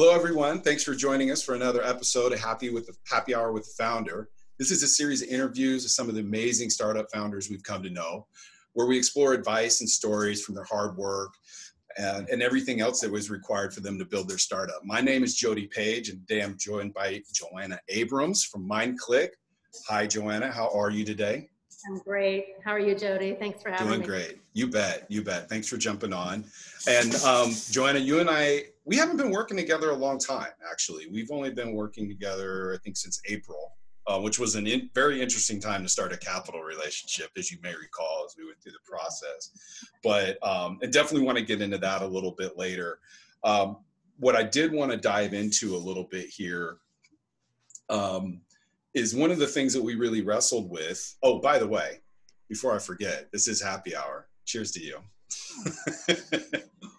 Hello, everyone. Thanks for joining us for another episode of Happy with the Happy Hour with the Founder. This is a series of interviews with some of the amazing startup founders we've come to know, where we explore advice and stories from their hard work and, and everything else that was required for them to build their startup. My name is Jody Page, and today I'm joined by JoAnna Abrams from MindClick. Hi, JoAnna. How are you today? I'm great. How are you, Jody? Thanks for having Doing me. Doing great. You bet. You bet. Thanks for jumping on. And um, JoAnna, you and I, we haven't been working together a long time, actually. We've only been working together, I think, since April, uh, which was a in, very interesting time to start a capital relationship, as you may recall, as we went through the process. But um, I definitely want to get into that a little bit later. Um, what I did want to dive into a little bit here um, is one of the things that we really wrestled with. Oh, by the way, before I forget, this is happy hour. Cheers to you.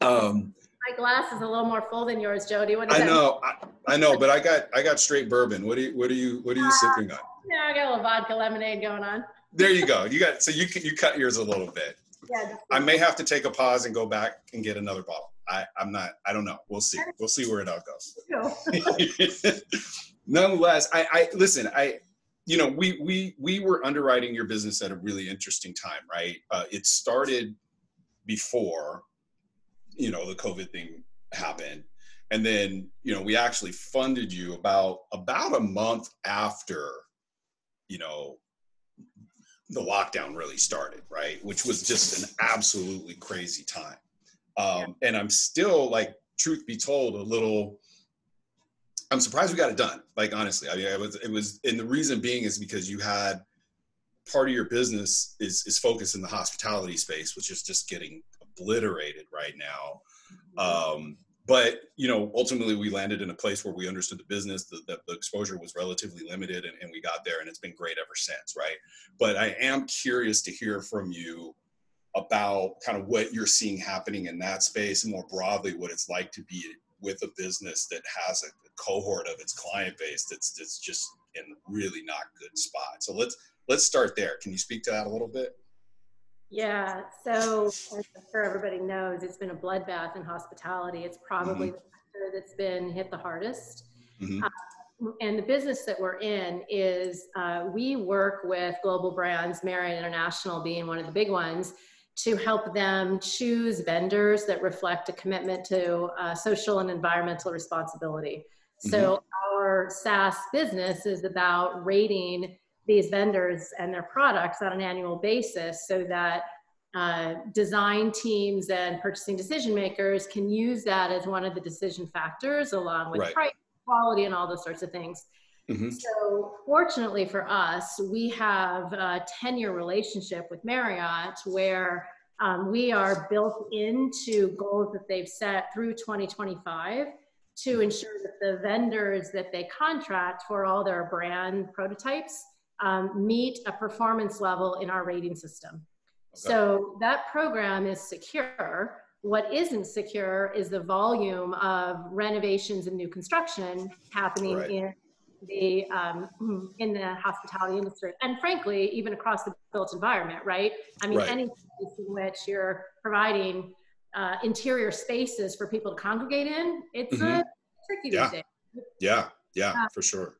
um, My glass is a little more full than yours, Jody. What I know, I, I, know, but I got I got straight bourbon. What are you what are you what are you uh, sipping on? Yeah, I got a little vodka lemonade going on. There you go. You got so you you cut yours a little bit. Yeah. I may have to take a pause and go back and get another bottle. I, I'm not. I don't know. We'll see. We'll see where it all goes. Nonetheless, I, I listen. I you know we we we were underwriting your business at a really interesting time, right? Uh, it started before you know the COVID thing happened, and then you know we actually funded you about about a month after you know the lockdown really started, right? Which was just an absolutely crazy time. Um, and I'm still like, truth be told, a little. I'm surprised we got it done. Like honestly, I mean, it was it was, and the reason being is because you had part of your business is is focused in the hospitality space, which is just getting obliterated right now. Mm-hmm. Um, but you know, ultimately, we landed in a place where we understood the business, that the, the, exposure was relatively limited, and, and we got there, and it's been great ever since, right? But I am curious to hear from you about kind of what you're seeing happening in that space and more broadly what it's like to be with a business that has a, cohort of its client base that's that's just in really not good spot so let's let's start there can you speak to that a little bit yeah so as i'm sure everybody knows it's been a bloodbath in hospitality it's probably mm-hmm. the sector that's been hit the hardest mm-hmm. um, and the business that we're in is uh, we work with global brands marriott international being one of the big ones to help them choose vendors that reflect a commitment to uh, social and environmental responsibility. Mm-hmm. So our SaaS business is about rating these vendors and their products on an annual basis so that uh, design teams and purchasing decision makers can use that as one of the decision factors along with right. price, quality, and all those sorts of things. Mm-hmm. So, fortunately for us, we have a 10 year relationship with Marriott where um, we are built into goals that they've set through 2025 to ensure that the vendors that they contract for all their brand prototypes um, meet a performance level in our rating system. Okay. So, that program is secure. What isn't secure is the volume of renovations and new construction happening right. in the um, in the hospitality industry and frankly even across the built environment right i mean right. any place in which you're providing uh, interior spaces for people to congregate in it's mm-hmm. tricky yeah. days yeah yeah uh, for sure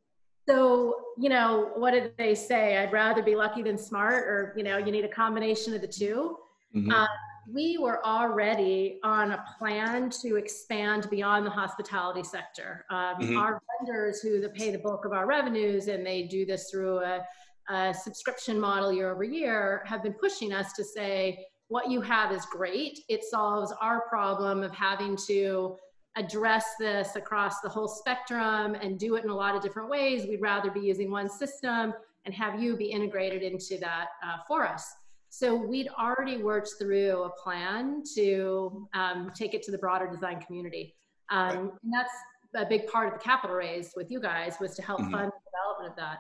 so you know what did they say i'd rather be lucky than smart or you know you need a combination of the 2 mm-hmm. uh, we were already on a plan to expand beyond the hospitality sector. Um, mm-hmm. Our vendors, who pay the bulk of our revenues, and they do this through a, a subscription model year over year, have been pushing us to say, what you have is great. It solves our problem of having to address this across the whole spectrum and do it in a lot of different ways. We'd rather be using one system and have you be integrated into that uh, for us. So we'd already worked through a plan to um, take it to the broader design community. Um, right. And that's a big part of the capital raise with you guys was to help mm-hmm. fund the development of that.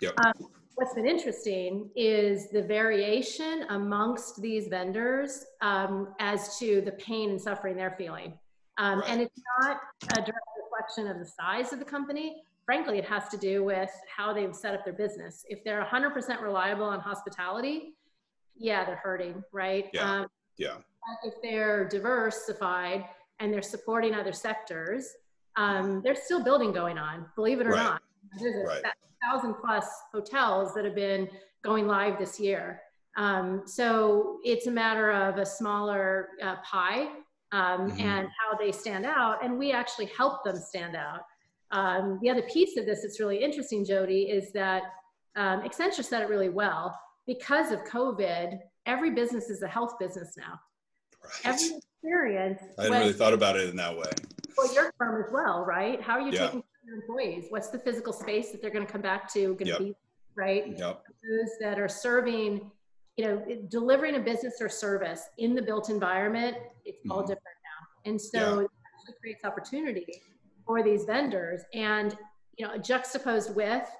Yep. Um, what's been interesting is the variation amongst these vendors um, as to the pain and suffering they're feeling. Um, right. And it's not a direct reflection of the size of the company. Frankly, it has to do with how they've set up their business. If they're 100% reliable on hospitality, yeah, they're hurting, right? Yeah. Um, yeah. If they're diversified and they're supporting other sectors, um, there's still building going on, believe it or right. not. There's a right. thousand plus hotels that have been going live this year. Um, so it's a matter of a smaller uh, pie um, mm-hmm. and how they stand out. And we actually help them stand out. Um, the other piece of this that's really interesting, Jody, is that um, Accenture said it really well. Because of COVID, every business is a health business now. Right. Every experience. I hadn't really thought about it in that way. Well, your firm as well, right? How are you yeah. taking care of your employees? What's the physical space that they're going to come back to? Going to yep. be right? Yep. Those that are serving, you know, delivering a business or service in the built environment, it's mm-hmm. all different now, and so yeah. it creates opportunity for these vendors, and you know, juxtaposed with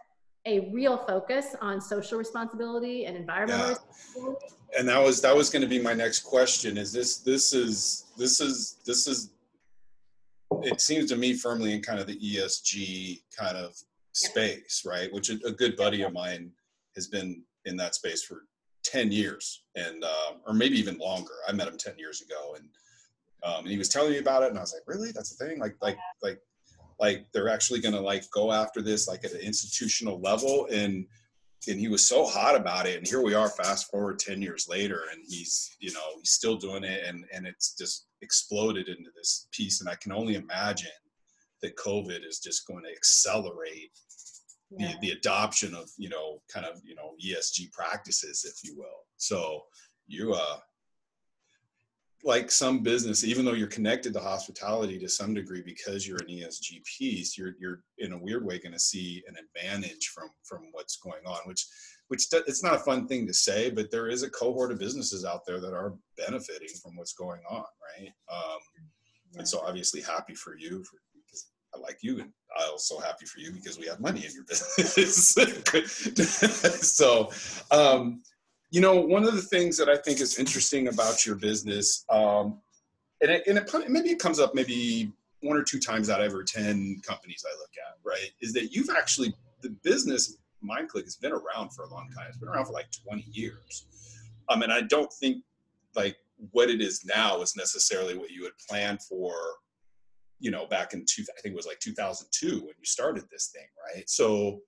a real focus on social responsibility and environmental yeah. responsibility. And that was that was going to be my next question. Is this this is this is this is it seems to me firmly in kind of the ESG kind of space, yeah. right? Which a, a, good buddy of mine has been in that space for 10 years and um, or maybe even longer. I met him 10 years ago and um, and he was telling me about it and I was like, really? That's the thing? Like like like like they're actually going to like go after this like at an institutional level and and he was so hot about it and here we are fast forward 10 years later and he's you know he's still doing it and and it's just exploded into this piece and i can only imagine that covid is just going to accelerate yeah. the, the adoption of you know kind of you know esg practices if you will so you uh like some business, even though you're connected to hospitality to some degree because you're an ESG piece, you're you're in a weird way going to see an advantage from from what's going on, which which it's not a fun thing to say, but there is a cohort of businesses out there that are benefiting from what's going on, right? Um, and so obviously happy for you for, because I like you, and I also happy for you because we have money in your business. so. Um, you know, one of the things that I think is interesting about your business, um, and, it, and it, maybe it comes up maybe one or two times out of every 10 companies I look at, right, is that you've actually, the business MindClick has been around for a long time. It's been around for like 20 years. Um, and I don't think like what it is now is necessarily what you had planned for, you know, back in two, I think it was like 2002 when you started this thing, right? So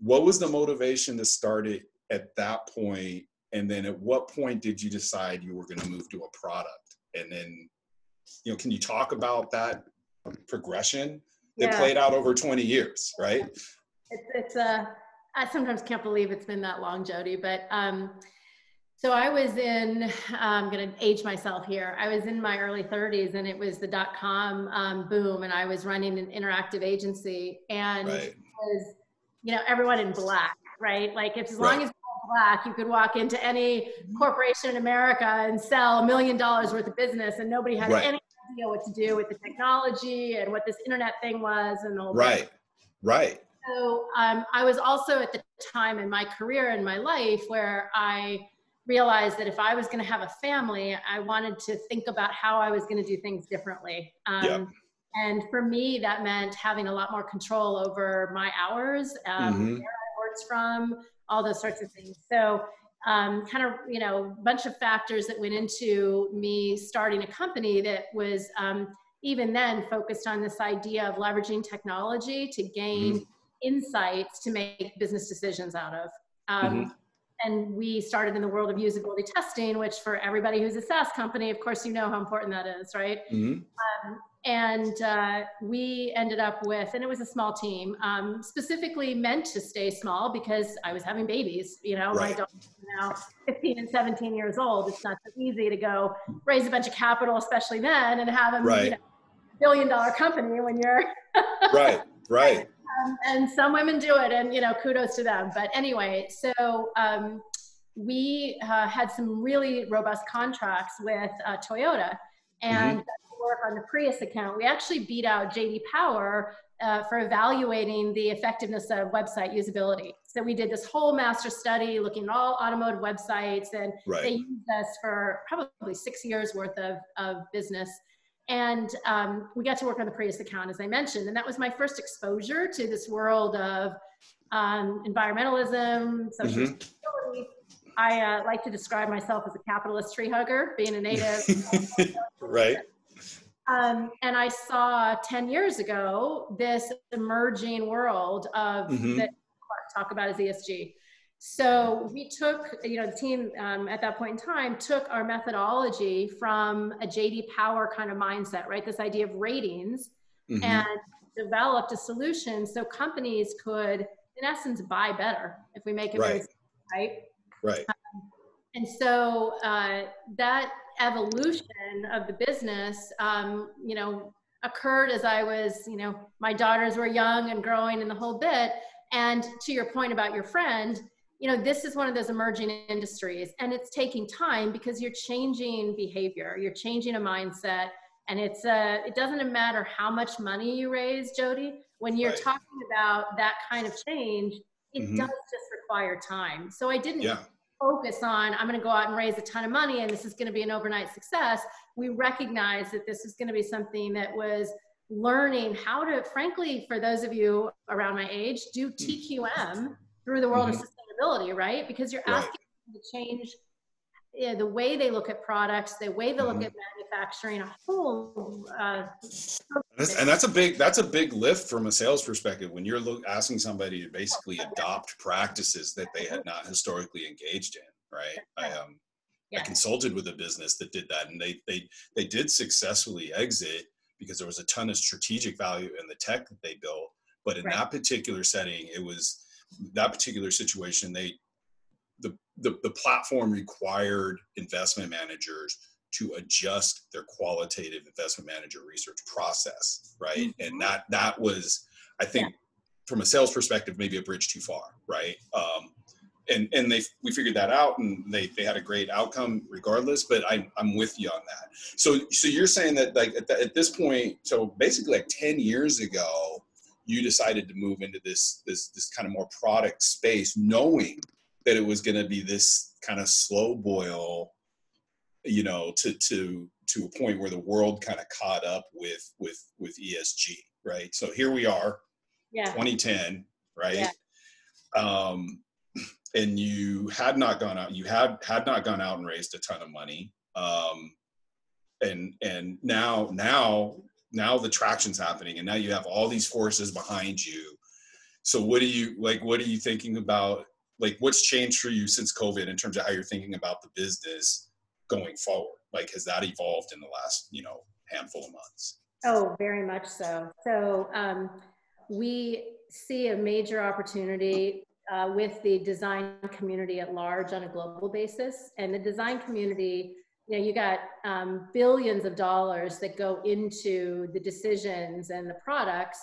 what was the motivation to start it at that point and then at what point did you decide you were going to move to a product and then you know can you talk about that progression that yeah. played out over 20 years right it's, it's a uh, i sometimes can't believe it's been that long jody but um so I was in, I'm going to age myself here. I was in my early 30s and it was the dot com um, boom, and I was running an interactive agency. And right. it was, you know, everyone in black, right? Like, if, as long right. as black, you could walk into any mm-hmm. corporation in America and sell a million dollars worth of business, and nobody had right. any idea what to do with the technology and what this internet thing was, and all. Right, that. Right. Right. So um, I was also at the time in my career in my life where I realized that if I was going to have a family, I wanted to think about how I was going to do things differently. Um, yeah. And for me, that meant having a lot more control over my hours, um, mm-hmm. where I worked from, all those sorts of things. So um, kind of, you know, a bunch of factors that went into me starting a company that was um, even then focused on this idea of leveraging technology to gain mm-hmm. insights to make business decisions out of. Um, mm-hmm. And we started in the world of usability testing, which for everybody who's a SaaS company, of course, you know how important that is, right? Mm-hmm. Um, and uh, we ended up with and it was a small team um, specifically meant to stay small because i was having babies you know right. my daughter now 15 and 17 years old it's not so easy to go raise a bunch of capital especially then and have a right. you know, billion dollar company when you're right right um, and some women do it and you know kudos to them but anyway so um, we uh, had some really robust contracts with uh, toyota and mm-hmm work on the Prius account, we actually beat out JD Power uh, for evaluating the effectiveness of website usability. So we did this whole master study looking at all automotive websites, and right. they used us for probably six years worth of, of business. And um, we got to work on the Prius account, as I mentioned, and that was my first exposure to this world of um, environmentalism, social mm-hmm. responsibility. I uh, like to describe myself as a capitalist tree hugger, being a native. right Um, and I saw 10 years ago this emerging world of mm-hmm. that talk about as ESG. So we took, you know, the team um, at that point in time took our methodology from a JD Power kind of mindset, right? This idea of ratings mm-hmm. and developed a solution so companies could, in essence, buy better if we make it right. right. Right. Um, and so uh, that evolution of the business, um, you know, occurred as I was, you know, my daughters were young and growing and the whole bit. And to your point about your friend, you know this is one of those emerging industries and it's taking time because you're changing behavior you're changing a mindset and it's uh it doesn't matter how much money you raise jody when you're right. talking about that kind of change it mm-hmm. does just require time so i didn't yeah. focus on i'm going to go out and raise a ton of money and this is going to be an overnight success we recognize that this is going to be something that was learning how to frankly for those of you around my age do hmm. tqm through the world mm-hmm. of sustainability, right? Because you're asking right. to change yeah, the way they look at products, the way they look mm-hmm. at manufacturing, a whole. Uh, and that's a big that's a big lift from a sales perspective when you're look, asking somebody to basically adopt practices that they had not historically engaged in, right? I um, yeah. I consulted with a business that did that, and they they they did successfully exit because there was a ton of strategic value in the tech that they built, but in right. that particular setting, it was that particular situation, they the, the, the platform required investment managers to adjust their qualitative investment manager research process, right? Mm-hmm. And that that was, I think, yeah. from a sales perspective, maybe a bridge too far, right? Um, and and they we figured that out, and they they had a great outcome regardless. But I I'm with you on that. So so you're saying that like at, the, at this point, so basically like ten years ago, you decided to move into this this this kind of more product space knowing that it was going to be this kind of slow boil you know to to to a point where the world kind of caught up with with with ESG right? So here we are yeah. 2010 right? Yeah. um and you had not gone out you had had not gone out and raised a ton of money. Um and and now now now the traction's happening and now you have all these forces behind you. So what are you like what are you thinking about like what's changed for you since covid in terms of how you're thinking about the business going forward? Like has that evolved in the last you know handful of months? Oh very much so. So um, we see a major opportunity uh, with the design community at large on a global basis. And the design community you know, you got um, billions of dollars that go into the decisions and the products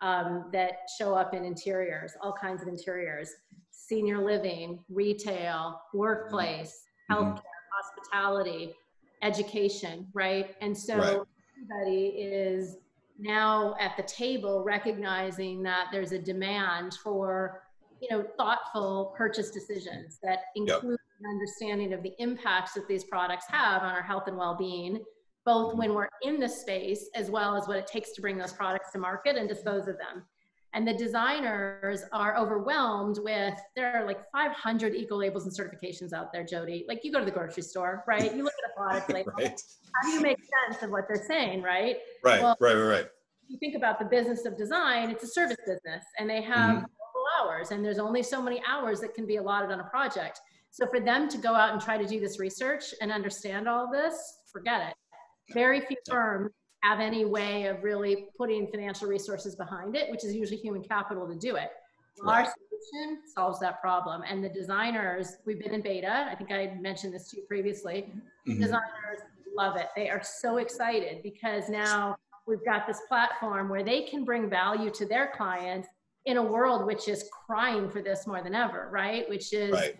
um, that show up in interiors, all kinds of interiors, senior living, retail, workplace, mm-hmm. healthcare, hospitality, education, right? And so right. everybody is now at the table recognizing that there's a demand for you know thoughtful purchase decisions that include yep understanding of the impacts that these products have on our health and well-being both mm-hmm. when we're in the space as well as what it takes to bring those products to market and dispose of them. And the designers are overwhelmed with there are like 500 eco labels and certifications out there jody. Like you go to the grocery store right? You look at a product label. Right. how do you make sense of what they're saying right? Right well, right right right. you think about the business of design it's a service business and they have mm-hmm. hours and there's only so many hours that can be allotted on a project so for them to go out and try to do this research and understand all this, forget it. Very few firms have any way of really putting financial resources behind it, which is usually human capital to do it. Well, our solution solves that problem. And the designers, we've been in beta. I think I mentioned this to you previously. Mm-hmm. Designers love it. They are so excited because now we've got this platform where they can bring value to their clients in a world which is crying for this more than ever, right? Which is right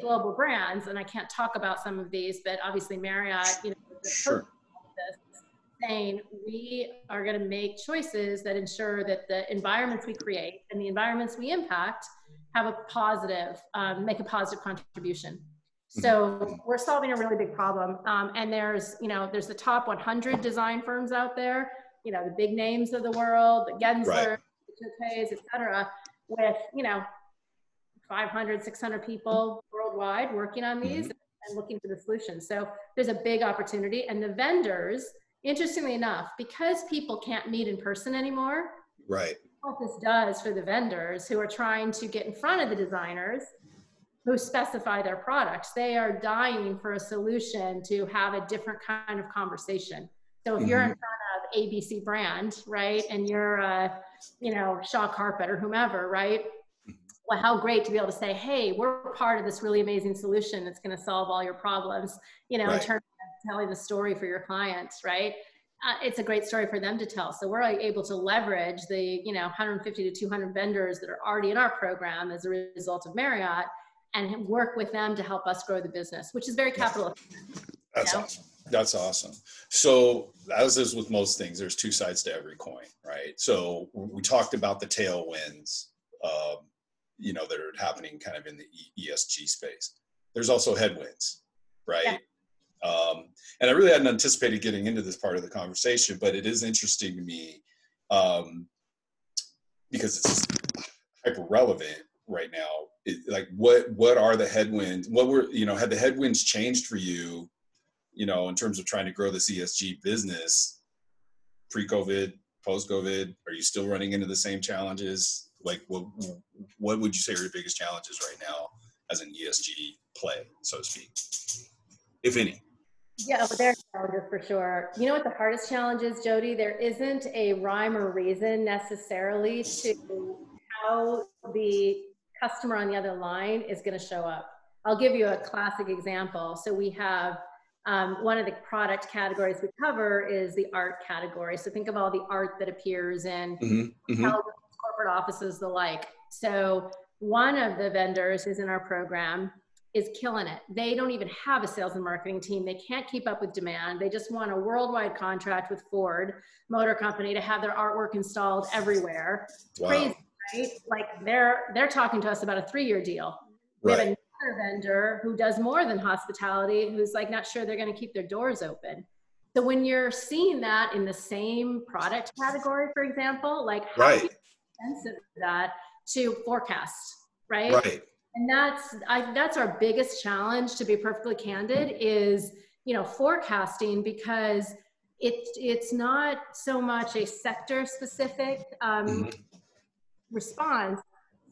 global brands, and I can't talk about some of these, but obviously Marriott, you know, sure. saying we are going to make choices that ensure that the environments we create and the environments we impact have a positive, um, make a positive contribution. Mm-hmm. So we're solving a really big problem. Um, and there's, you know, there's the top 100 design firms out there, you know, the big names of the world, the Gensler, right. the et cetera, with, you know, 500, 600 people worldwide working on these mm-hmm. and looking for the solutions. So there's a big opportunity. And the vendors, interestingly enough, because people can't meet in person anymore, right? What this does for the vendors who are trying to get in front of the designers who specify their products, they are dying for a solution to have a different kind of conversation. So if mm-hmm. you're in mm-hmm. front of ABC brand, right, and you're, uh, you know, Shaw Carpet or whomever, right? Well, how great to be able to say, hey, we're part of this really amazing solution that's going to solve all your problems, you know, right. in terms of telling the story for your clients, right? Uh, it's a great story for them to tell. So we're able to leverage the, you know, 150 to 200 vendors that are already in our program as a result of Marriott and work with them to help us grow the business, which is very capital efficient. That's you know? awesome. That's awesome. So, as is with most things, there's two sides to every coin, right? So, we talked about the tailwinds, um, you know, that are happening kind of in the ESG space. There's also headwinds, right? Yeah. Um, and I really hadn't anticipated getting into this part of the conversation, but it is interesting to me um, because it's hyper relevant right now. It, like, what what are the headwinds? What were you know? Had the headwinds changed for you? You know, in terms of trying to grow this ESG business, pre-COVID, post-COVID, are you still running into the same challenges? Like, what what would you say are your biggest challenges right now as an ESG play, so to speak, if any? Yeah, but there are challenges for sure. You know what the hardest challenge is, Jody? There isn't a rhyme or reason necessarily to how the customer on the other line is going to show up. I'll give you a classic example. So we have um, one of the product categories we cover is the art category. So think of all the art that appears in mm-hmm, mm-hmm. Corporate offices, the like. So one of the vendors is in our program is killing it. They don't even have a sales and marketing team. They can't keep up with demand. They just want a worldwide contract with Ford Motor Company to have their artwork installed everywhere. Wow. Crazy, right? Like they're they're talking to us about a three-year deal. We have another vendor who does more than hospitality, who's like not sure they're going to keep their doors open. So when you're seeing that in the same product category, for example, like how right. Expensive that to forecast, right? Right and that's I, that's our biggest challenge to be perfectly candid is you know forecasting because it, it's not so much a sector specific um, mm-hmm. response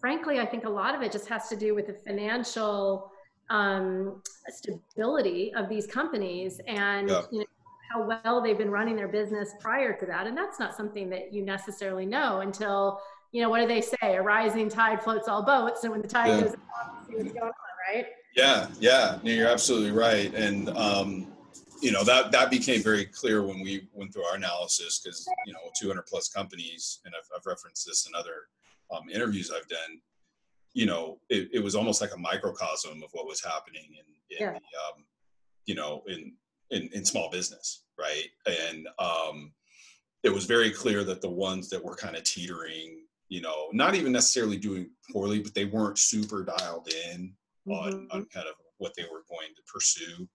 frankly i think a lot of it just has to do with the financial um, stability of these companies and yeah. you know, how well they've been running their business prior to that and that's not something that you necessarily know until you know, what do they say? A rising tide floats all boats. And when the tide yeah. goes up, see what's going on, right? Yeah, yeah, you're absolutely right. And, um, you know, that, that became very clear when we went through our analysis because, you know, 200 plus companies, and I've, I've referenced this in other um, interviews I've done, you know, it, it, was almost like a microcosm of what was happening in, in yeah. the, um, you know, in, in, in small business, right? And um, it was very clear that the ones that were kind of teetering you know, not even necessarily doing poorly, but they weren't super dialed in mm-hmm. on, on kind of what they were going to pursue.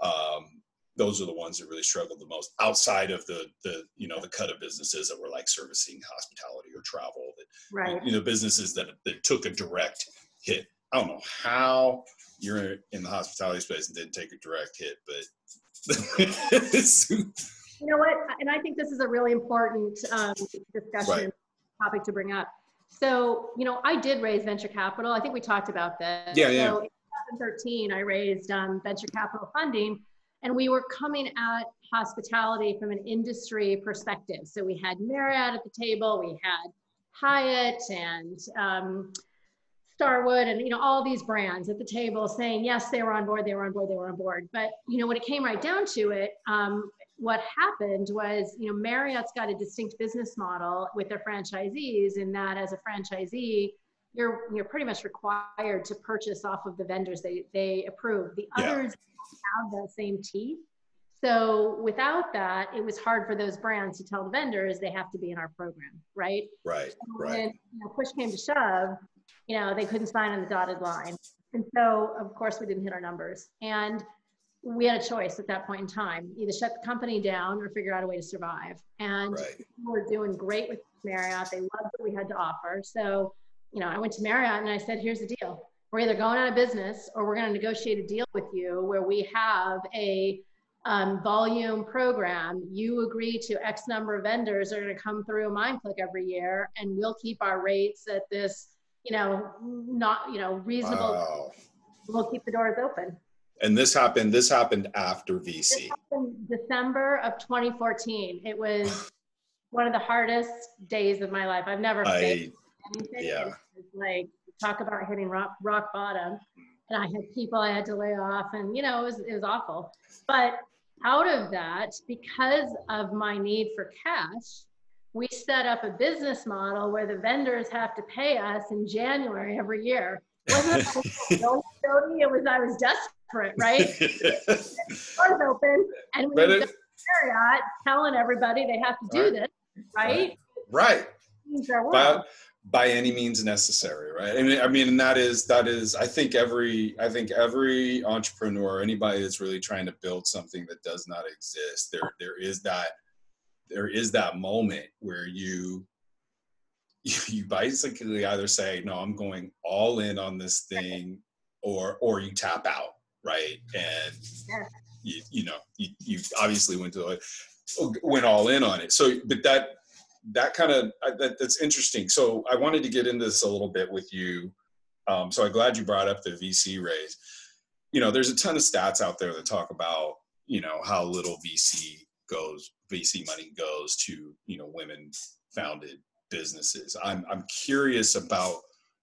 Um, those are the ones that really struggled the most outside of the the you know the cut of businesses that were like servicing hospitality or travel that right. you know businesses that that took a direct hit i don't know how you're in the hospitality space and didn't take a direct hit but you know what and i think this is a really important um, discussion right topic to bring up. So, you know, I did raise venture capital. I think we talked about this. Yeah, yeah. So in 2013, I raised um, venture capital funding, and we were coming at hospitality from an industry perspective. So we had Marriott at the table, we had Hyatt and um, Starwood, and you know all these brands at the table saying yes, they were on board, they were on board, they were on board. But you know when it came right down to it, um, what happened was, you know, Marriott's got a distinct business model with their franchisees in that as a franchisee, you're you're pretty much required to purchase off of the vendors they they approve. The yeah. others have the same teeth. So without that, it was hard for those brands to tell the vendors they have to be in our program, right? Right. So right. When you know, push came to shove, you know, they couldn't sign on the dotted line. And so of course we didn't hit our numbers. And we had a choice at that point in time either shut the company down or figure out a way to survive and right. we were doing great with marriott they loved what we had to offer so you know i went to marriott and i said here's the deal we're either going out of business or we're going to negotiate a deal with you where we have a um, volume program. You agree to X number of vendors are going to come through MindClick every year, and we'll keep our rates at this, you know, not you know reasonable. Wow. We'll keep the doors open. And this happened. This happened after VC. Happened December of 2014. It was one of the hardest days of my life. I've never I, anything. Yeah. Like talk about hitting rock, rock bottom. Mm. And I had people I had to lay off, and you know, it was it was awful. But out of that, because of my need for cash, we set up a business model where the vendors have to pay us in January every year. Wasn't it was I was desperate, right? Doors open, and we Marriott telling everybody they have to do right. this, right? Right. By, by any means necessary, right? I mean, I mean, and that is that is. I think every I think every entrepreneur, anybody that's really trying to build something that does not exist, there there is that there is that moment where you you basically either say no i'm going all in on this thing or or you tap out right? And you, you know you, you obviously went to went all in on it. So but that that kind of that, that's interesting. So i wanted to get into this a little bit with you. Um, so i'm glad you brought up the vc raise. You know there's a ton of stats out there that talk about you know how little vc goes vc money goes to you know women founded businesses. I'm I'm curious about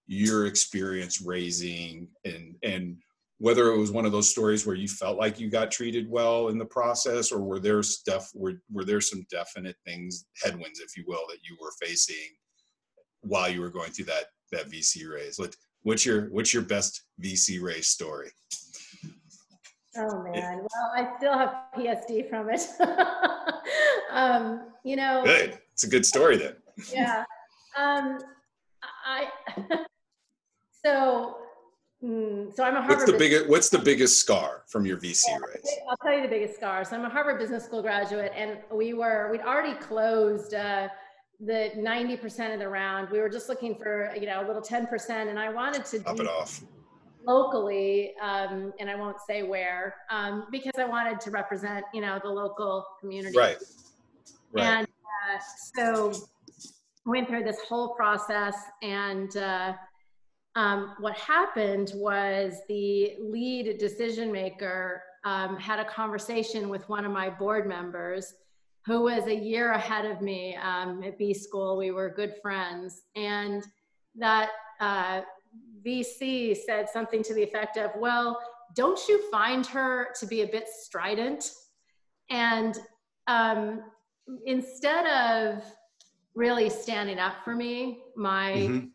your experience raising and and whether it was one of those stories where you felt like you got treated well in the process or were there stuff were were there some definite things headwinds if you will that you were facing while you were going through that that VC raise what what's your what's your best VC raise story Oh man, well, I still have PSD from it. um, you know, good. It's a good story then yeah. Um, I so mm, so I'm a Harvard. What's the biggest What's the biggest scar from your VC yeah, raise? I'll tell you the biggest scar. So I'm a Harvard Business School graduate, and we were we'd already closed. Uh, the 90% of the round we were just looking for you know a little 10% and i wanted to up it off locally um, and i won't say where um, because i wanted to represent you know the local community right, right. and uh, so went through this whole process and uh, um, what happened was the lead decision maker um, had a conversation with one of my board members who was a year ahead of me um, at B school. We were good friends. And that uh, VC said something to the effect of, Well, don't you find her to be a bit strident? And um, instead of really standing up for me. My mm-hmm.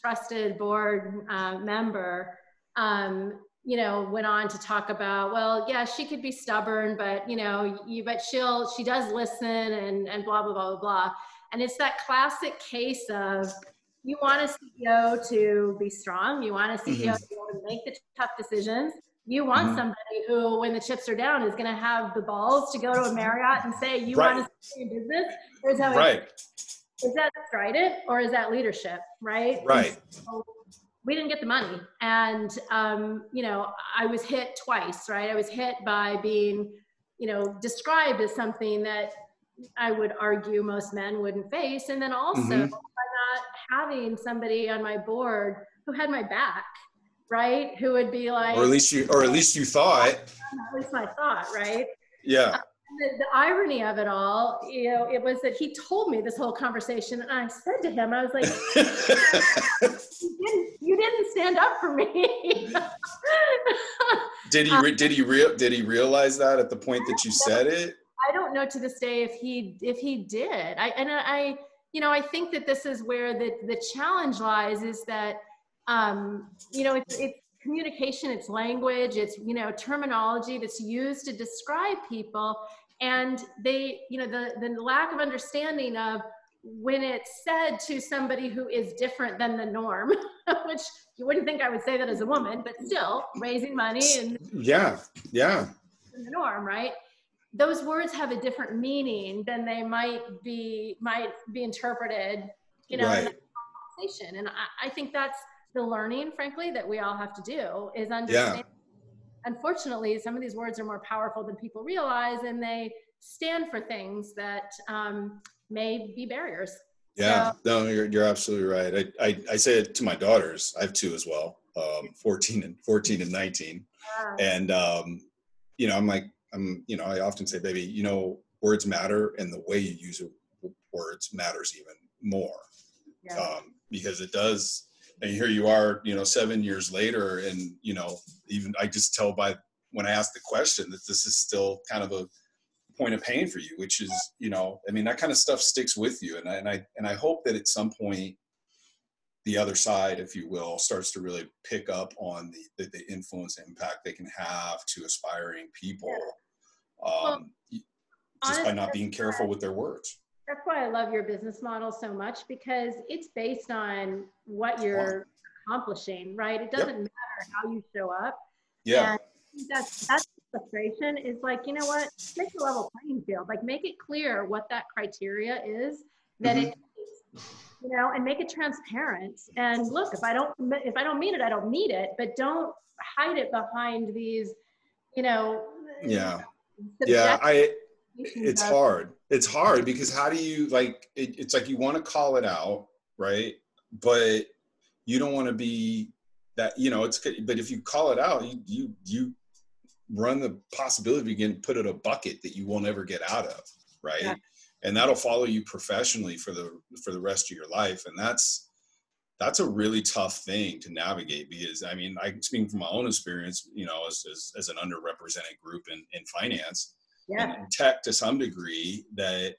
trusted board uh, member, um, you know, went on to talk about, well, yeah, she could be stubborn, but you know, you, but she'll, she does listen and, and blah, blah, blah, blah, blah. And it's that classic case of you want a CEO to be strong. You want a CEO mm-hmm. to make the tough decisions. You want mm-hmm. somebody who, when the chips are down, is going to have the balls to go to a Marriott and say, "You right. want to stay in business." Here's how right is that strident or is that leadership right right so we didn't get the money and um, you know i was hit twice right i was hit by being you know described as something that i would argue most men wouldn't face and then also mm-hmm. by not having somebody on my board who had my back right who would be like or at least you or at least you thought at least my thought right yeah um, the, the, irony of it all, you know, it was that he told me this whole conversation, and I said to him, I was like, you, didn't, "You didn't stand up for me." did he? Re- um, did he? Re- did he realize that at the point that you said it? I don't know to this day if he if he did. I and I, you know, I think that this is where the the challenge lies. Is that um, you know, it's, it's communication, it's language, it's you know terminology that's used to describe people. And they you know the the lack of understanding of when it's said to somebody who is different than the norm which you wouldn't think i would say that as a woman but still raising money and yeah yeah. the norm right? Those words have a different meaning than they might be might be interpreted you know right. in conversation. And I, I think that's the learning frankly that we all have to do is understand yeah unfortunately, some of these words are more powerful than people realize, and they stand for things that um, may be barriers. Yeah, so, no, you're, you're absolutely right. I, I, I, say it to my daughters. I have two as well, um, 14 and 14 and 19. Yeah. And, um, you know, I'm like, I'm, you know, I often say, baby, you know, words matter and the way you use words matters even more. Yeah. Um, because it does, and here you are, you know, seven years later, and you know, even I just tell by when I ask the question that this is still kind of a point of pain for you, which is, you know, I mean, that kind of stuff sticks with you, and I and I and I hope that at some point the other side, if you will, starts to really pick up on the the, the influence and impact they can have to aspiring people, um, well, just by not being careful with their words. That's why I love your business model so much because it's based on what you're accomplishing, right? It doesn't yep. matter how you show up. Yeah. And that's that's frustration is like, you know what? Make a level playing field. Like make it clear what that criteria is that mm-hmm. it you know, and make it transparent. And look, if I don't if I don't mean it, I don't need it, but don't hide it behind these, you know, yeah. Yeah, I it's hard it's hard because how do you like it, it's like you want to call it out right but you don't want to be that you know it's but if you call it out you you you run the possibility you can put it a bucket that you won't ever get out of right yeah. and that'll follow you professionally for the for the rest of your life and that's that's a really tough thing to navigate because i mean i speaking from my own experience you know as, as, as an underrepresented group in, in finance yeah. and tech to some degree that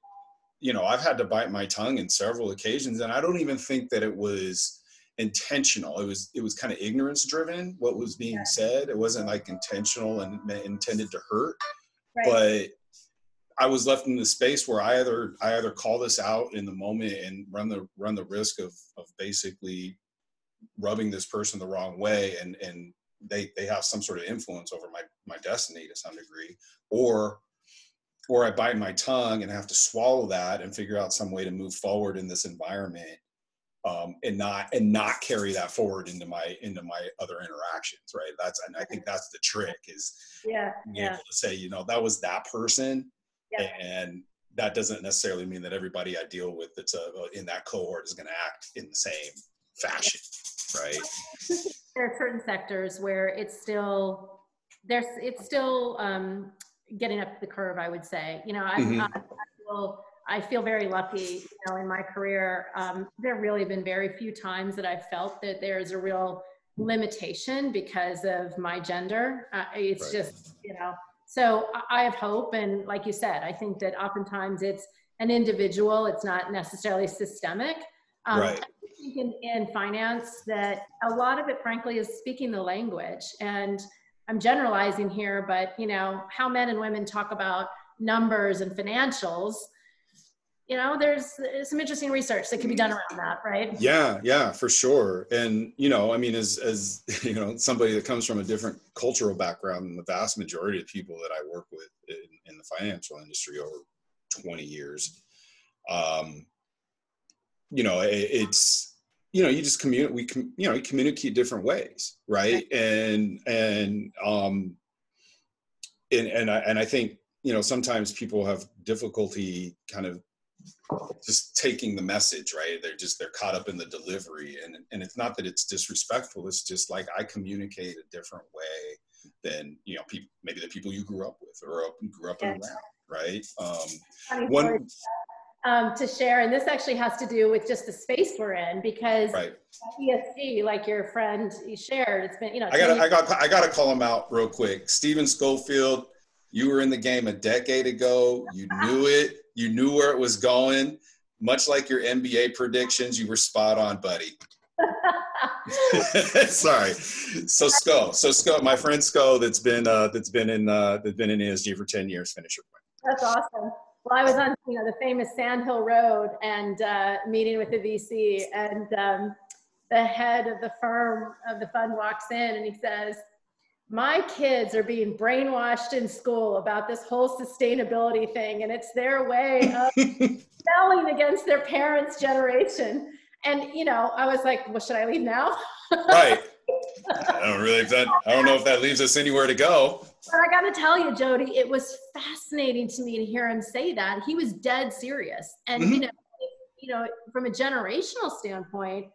you know i've had to bite my tongue in several occasions and i don't even think that it was intentional it was it was kind of ignorance driven what was being yeah. said it wasn't like intentional and intended to hurt right. but i was left in the space where i either i either call this out in the moment and run the run the risk of of basically rubbing this person the wrong way and and they they have some sort of influence over my my destiny to some degree or or I bite my tongue and I have to swallow that and figure out some way to move forward in this environment um, and not and not carry that forward into my into my other interactions right that's and i think that's the trick is yeah being yeah. able to say you know that was that person yeah. and that doesn't necessarily mean that everybody i deal with that's a, uh, in that cohort is going to act in the same fashion right there are certain sectors where it's still there's it's still um, getting up the curve, I would say. You know, mm-hmm. I, I, feel, I feel very lucky, you know, in my career. Um, there really have been very few times that I've felt that there's a real limitation because of my gender. Uh, it's right. just, you know, so I have hope. And like you said, I think that oftentimes it's an individual, it's not necessarily systemic. Um, right. In, in finance, that a lot of it, frankly, is speaking the language. And I'm generalizing here, but you know, how men and women talk about numbers and financials, you know, there's, some interesting research that can be done around that, right? Yeah, yeah, for sure. And you know, I mean, as as you know, somebody that comes from a different cultural background than the vast majority of people that I work with in, in the financial industry over 20 years, um, you know, it, it's you know you just communicate we com- you know you communicate different ways right? And and um and and I, and I think you know sometimes people have difficulty kind of just taking the message right? They're just they're caught up in the delivery. And and it's not that it's disrespectful. It's just like i communicate a different way than you know people maybe the people you grew up with or grew up around right? Um one um, to share. And this actually has to do with just the space we're in because right. ESG, like your friend you shared, it's been, you know. I got I got I got to call him out real quick. Steven Schofield, you were in the game a decade ago. You knew it. You knew where it was going. Much like your NBA predictions, you were spot on, buddy. Sorry. So Sco, so Sco, my friend Sco, that's been uh, that's been in uh, that's been in ESG for ten years. Finish your point. That's awesome. Well, I was on you know the famous Sand Hill Road and uh, meeting with the VC, and um, the head of the firm of the fund walks in and he says, "My kids are being brainwashed in school about this whole sustainability thing, and it's their way of selling against their parents' generation." And you know, I was like, "Well, should I leave now?" right. I don't really that, I don't know if that leaves us anywhere to go. But I got to tell you, Jody, it was fascinating to me to hear him say that. He was dead serious, and mm-hmm. you know, you know, from a generational standpoint,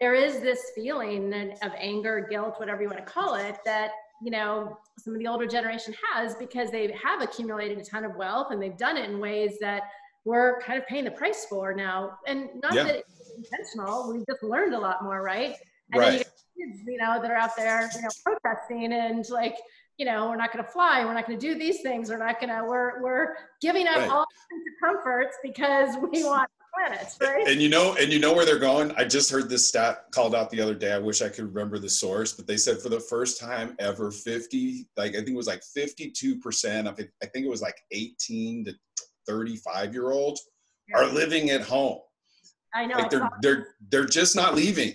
there is this feeling of anger, guilt, whatever you want to call it, that you know some of the older generation has because they have accumulated a ton of wealth and they've done it in ways that we're kind of paying the price for now. And not yeah. that it's intentional, we've just learned a lot more, right? And right. then you kids, you know, that are out there, you know, protesting and like, you know, we're not going to fly, we're not going to do these things, we're not going to, we're we're giving up right. all kinds of comforts because we want planets, right? And you know, and you know where they're going. I just heard this stat called out the other day. I wish I could remember the source, but they said for the first time ever, 50, like I think it was like 52% of it, I think it was like 18 to 35 year olds yeah. are living at home. I know. Like they're they're they're just not leaving.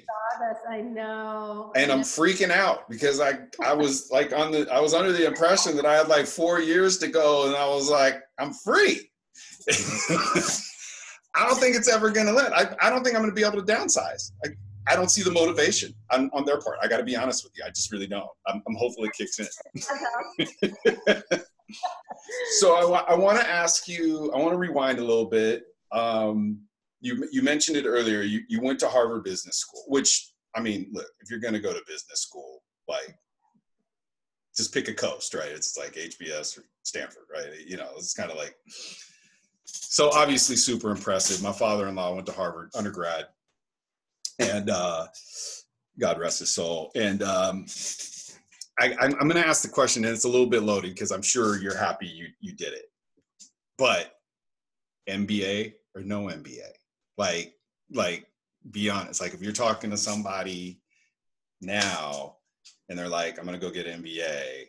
I know. And I'm freaking out because I I was like on the I was under the impression that I had like four years to go, and I was like, I'm free. I don't think it's ever going to let. I, I don't think I'm going to be able to downsize. I, I don't see the motivation on, on their part. I got to be honest with you. I just really don't. I'm, I'm hopefully it kicks in. so I, I want to ask you, I want to rewind a little bit. Um, you, you mentioned it earlier. You, you went to Harvard Business School, which, I mean, look, if you're going to go to business school, like, just pick a coast, right? It's like HBS or Stanford, right? You know, it's kind of like, so obviously super impressive. My father-in-law went to Harvard undergrad, and uh, God rest his soul. And um, I, I'm, going to ask the question, and it's a little bit loaded because I'm sure you're happy you you did it. But MBA or no MBA, like like be honest. Like if you're talking to somebody now, and they're like, "I'm to go get an MBA,"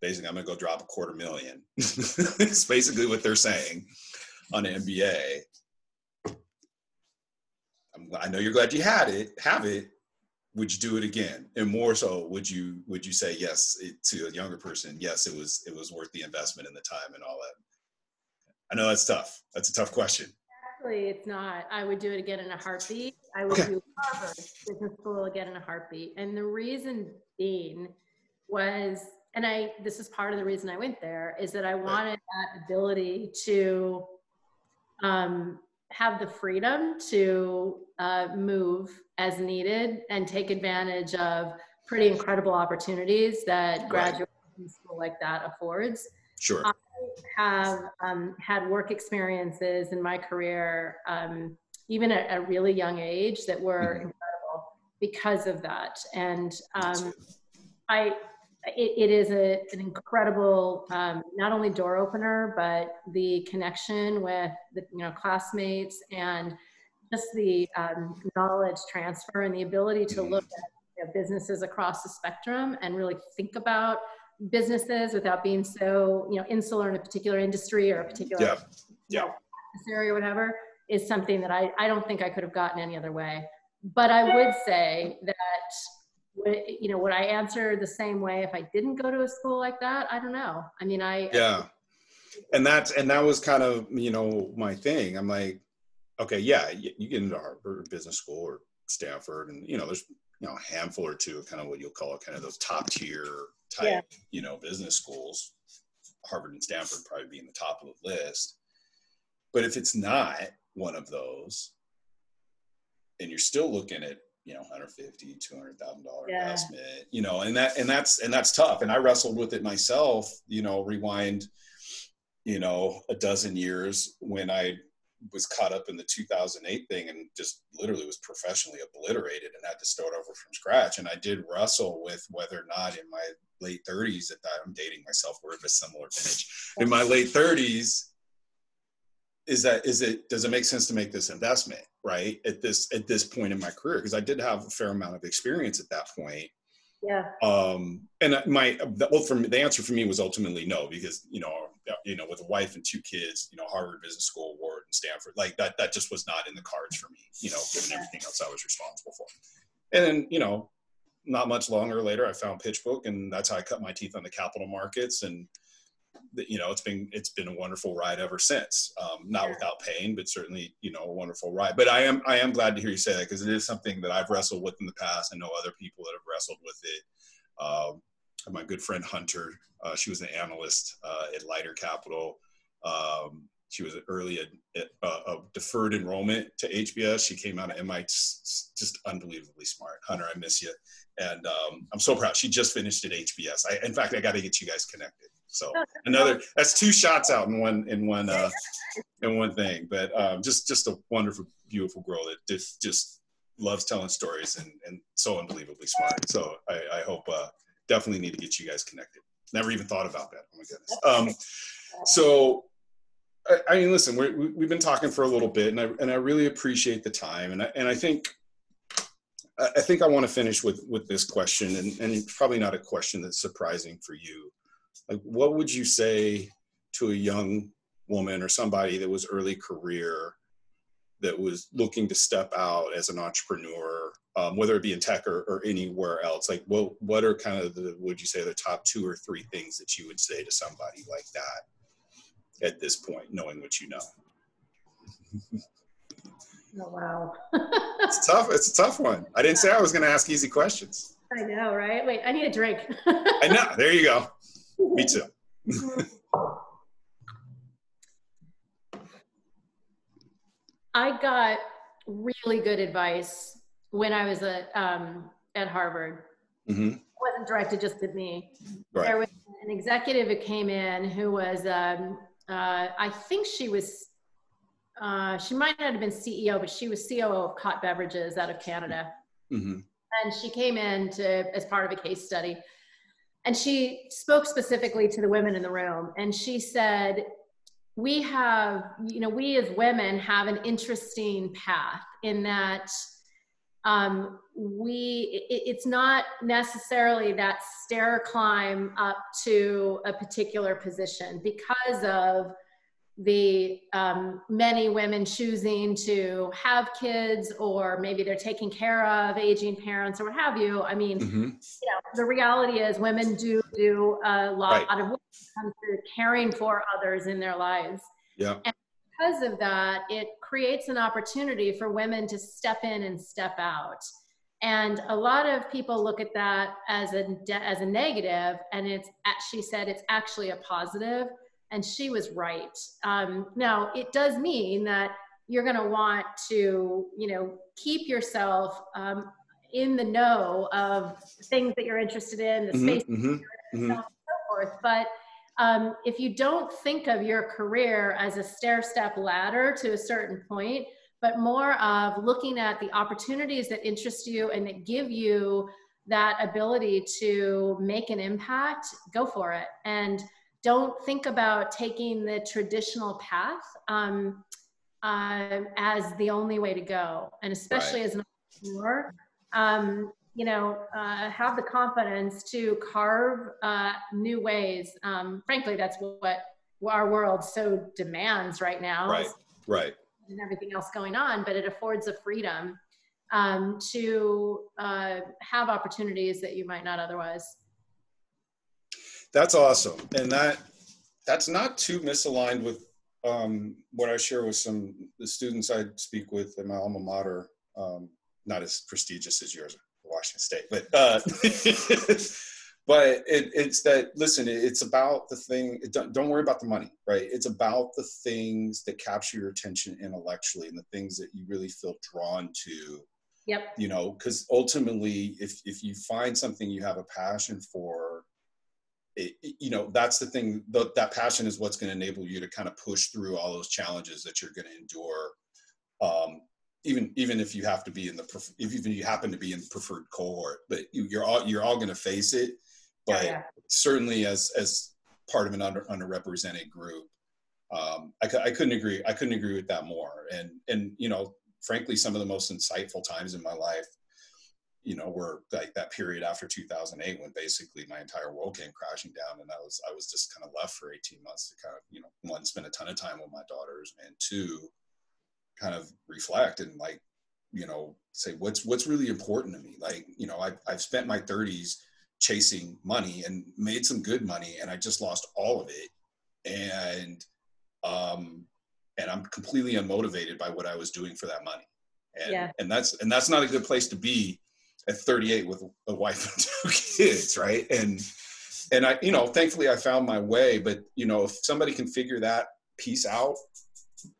basically I'm gonna go drop a quarter million. it's basically what they're saying on an MBA. I'm, I know you're glad you had it, have it. Would you do it again? And more so, would you would you say yes it, to a younger person? Yes, it was it was worth the investment and the time and all that. I know that's tough. That's a tough question. It's not. I would do it again in a heartbeat. I would okay. do Harvard Business School again in a heartbeat. And the reason being was and I this is part of the reason I went there is that I wanted that ability to um, have the freedom to uh, move as needed and take advantage of pretty incredible opportunities that right. graduate school like that affords. Sure. I have um, had work experiences in my career, um, even at a really young age, that were mm-hmm. incredible because of that. And um, I it, it is a, an incredible um, not only door opener but the connection with the you know classmates and just the um, knowledge transfer and the ability to look at you know, businesses across the spectrum and really think about businesses without being so you know insular in a particular industry or a particular yeah. Yeah. You know, area or whatever is something that I, I don't think I could have gotten any other way. But I would say that you know, would I answer the same way if I didn't go to a school like that? I don't know. I mean, I yeah, and that's and that was kind of you know my thing. I'm like, okay, yeah, you, you get into Harvard Business School or Stanford, and you know, there's you know a handful or two of kind of what you'll call kind of those top tier type yeah. you know business schools. Harvard and Stanford probably being the top of the list. But if it's not one of those, and you're still looking at you know 150 200 thousand dollar yeah. investment you know and that and that's and that's tough and i wrestled with it myself you know rewind you know a dozen years when i was caught up in the 2008 thing and just literally was professionally obliterated and had to start over from scratch. And i did wrestle with whether or not in my late 30s at that i'm dating myself we're of a similar vintage. In my late 30s is that is it does it make sense to make this investment right at this at this point in my career? Because i did have a fair amount of experience at that point. Yeah. Um and my well from the answer for me was ultimately no because you know you know with a wife and two kids you know harvard business school award stanford like that that just was not in the cards for me you know given everything else i was responsible for and then you know not much longer later i found pitchbook and that's how i cut my teeth on the capital markets and you know, it's been it's been a wonderful ride ever since. Um, not yeah. without pain, but certainly you know a wonderful ride. But I am I am glad to hear you say that because it is something that I've wrestled with in the past. I know other people that have wrestled with it. Um, my good friend Hunter, uh, she was an analyst uh, at Lighter Capital. Um, she was early at, uh, deferred enrollment to HBS. She came out of MIT, just unbelievably smart. Hunter, I miss you, and um, I'm so proud. She just finished at HBS. I, in fact, I got to get you guys connected. So oh, another that's two shots out in one in one uh, in one thing. But um, just just a wonderful, beautiful girl that just just loves telling stories and, and so unbelievably smart. So I, I hope uh, definitely need to get you guys connected. Never even thought about that. Oh my goodness. Um, so I, I mean, listen, we have been talking for a little bit, and I and I really appreciate the time, and I, and I think I think I want to finish with with this question, and and probably not a question that's surprising for you. Like, what would you say to a young woman or somebody that was early career that was looking to step out as an entrepreneur, um, whether it be in tech or, or anywhere else? Like, what what are kind of the would you say the top two or three things that you would say to somebody like that? At this point, knowing what you know? Oh, wow. it's tough. It's a tough one. I didn't say I was going to ask easy questions. I know, right? Wait, I need a drink. I know. There you go. Me too. I got really good advice when I was at um, at Harvard. Mm-hmm. It wasn't directed just at me. Right. There was an executive who came in who was um, uh, I think she was, uh, she might not have been CEO, but she was COO of Cott Beverages out of Canada. Mm-hmm. And she came in to, as part of a case study. And she spoke specifically to the women in the room. And she said, we have, you know, we as women have an interesting path in that um, we it, it's not necessarily that stair climb up to a particular position because of the um, many women choosing to have kids or maybe they're taking care of aging parents or what have you i mean mm-hmm. you know the reality is women do do a lot right. of work when it comes to caring for others in their lives yeah and because of that, it creates an opportunity for women to step in and step out. And a lot of people look at that as a as a negative, and it's she said it's actually a positive, and she was right. Um, now it does mean that you're going to want to you know keep yourself um, in the know of things that you're interested in, the mm-hmm, space, mm-hmm, mm-hmm. and so forth. But um, if you don't think of your career as a stair step ladder to a certain point, but more of looking at the opportunities that interest you and that give you that ability to make an impact, go for it. And don't think about taking the traditional path um, uh, as the only way to go. And especially right. as an entrepreneur, um, you know, uh, have the confidence to carve uh, new ways. Um, frankly, that's what our world so demands right now. Right, right. And everything else going on, but it affords a freedom um, to uh, have opportunities that you might not otherwise. That's awesome, and that that's not too misaligned with um, what I share with some the students I speak with in my alma mater. Um, not as prestigious as yours, Washington State, but uh, but it, it's that. Listen, it's about the thing. Don't, don't worry about the money, right? It's about the things that capture your attention intellectually and the things that you really feel drawn to. Yep. You know, because ultimately, if if you find something you have a passion for, it, you know that's the thing. The, that passion is what's going to enable you to kind of push through all those challenges that you're going to endure. Um, even even if you have to be in the if even you happen to be in the preferred cohort, but you, are all you're all going to face it. But yeah. certainly as as part of an under underrepresented group, um, I, I couldn't agree. I couldn't agree with that more. And and you know, frankly, some of the most insightful times in my life, you know, were like that period after 2008 when basically my entire world came crashing down, and I was I was just kind of left for 18 months to kind of you know one spend a ton of time with my daughters, and two kind of reflect and like you know say what's what's really important to me like you know I've, I've spent my 30s chasing money and made some good money and i just lost all of it and um, and I'm completely unmotivated by what I was doing for that money. And, yeah. and that's and that's not a good place to be at 38 with a wife and two kids, right? And and I, you know, thankfully I found my way. But you know, if somebody can figure that piece out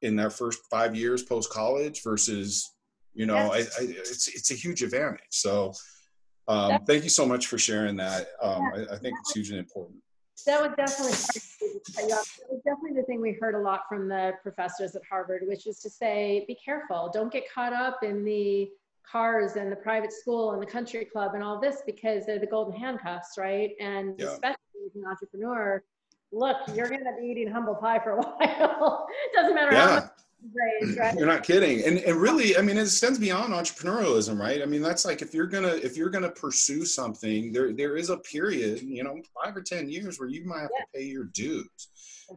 in their first five years post college versus, you know, I, I, it's it's a huge advantage. So, um, thank you so much for sharing that. Um, I, I think it's hugely important. That would definitely that was definitely the thing we heard a lot from the professors at Harvard, which is to say, be careful. Don't get caught up in the cars and the private school and the country club and all this because they're the golden handcuffs, right? And yeah. especially as an entrepreneur, look, you're going to be eating humble pie for a while. it doesn't matter yeah. how much raised, right? You're not kidding. And and really, I mean, it extends beyond entrepreneurialism, right? I mean, that's like if you're gonna if you're gonna pursue something, there there is a period, you know, five or ten years where you might have yeah. to pay your dues.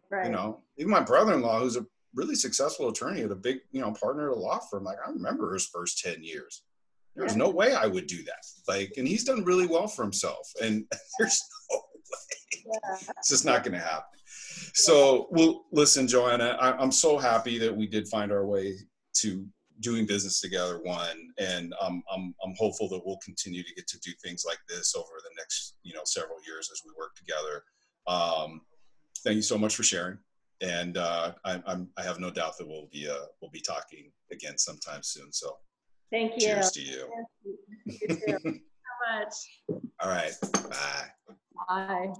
Right. You know, even my brother-in-law, who's a really successful attorney at a big, you know, partner at a law firm, like I remember his first 10 years. There's yeah. no way I would do that. Like, and he's done really well for himself. And there's no. Yeah. It's just not going to happen. So, well, listen, JoAnna, I, am so happy that we did find our way to doing business together. One, and um, I'm I'm hopeful that we'll continue to get to do things like this over the next you know several years as we work together. Um, thank you so much for sharing, and uh, I, I'm I have no doubt that we'll be uh, we'll be talking again sometime soon. So, thank you. Cheers to you. Thank you, you so much. All right. Bye. Bye.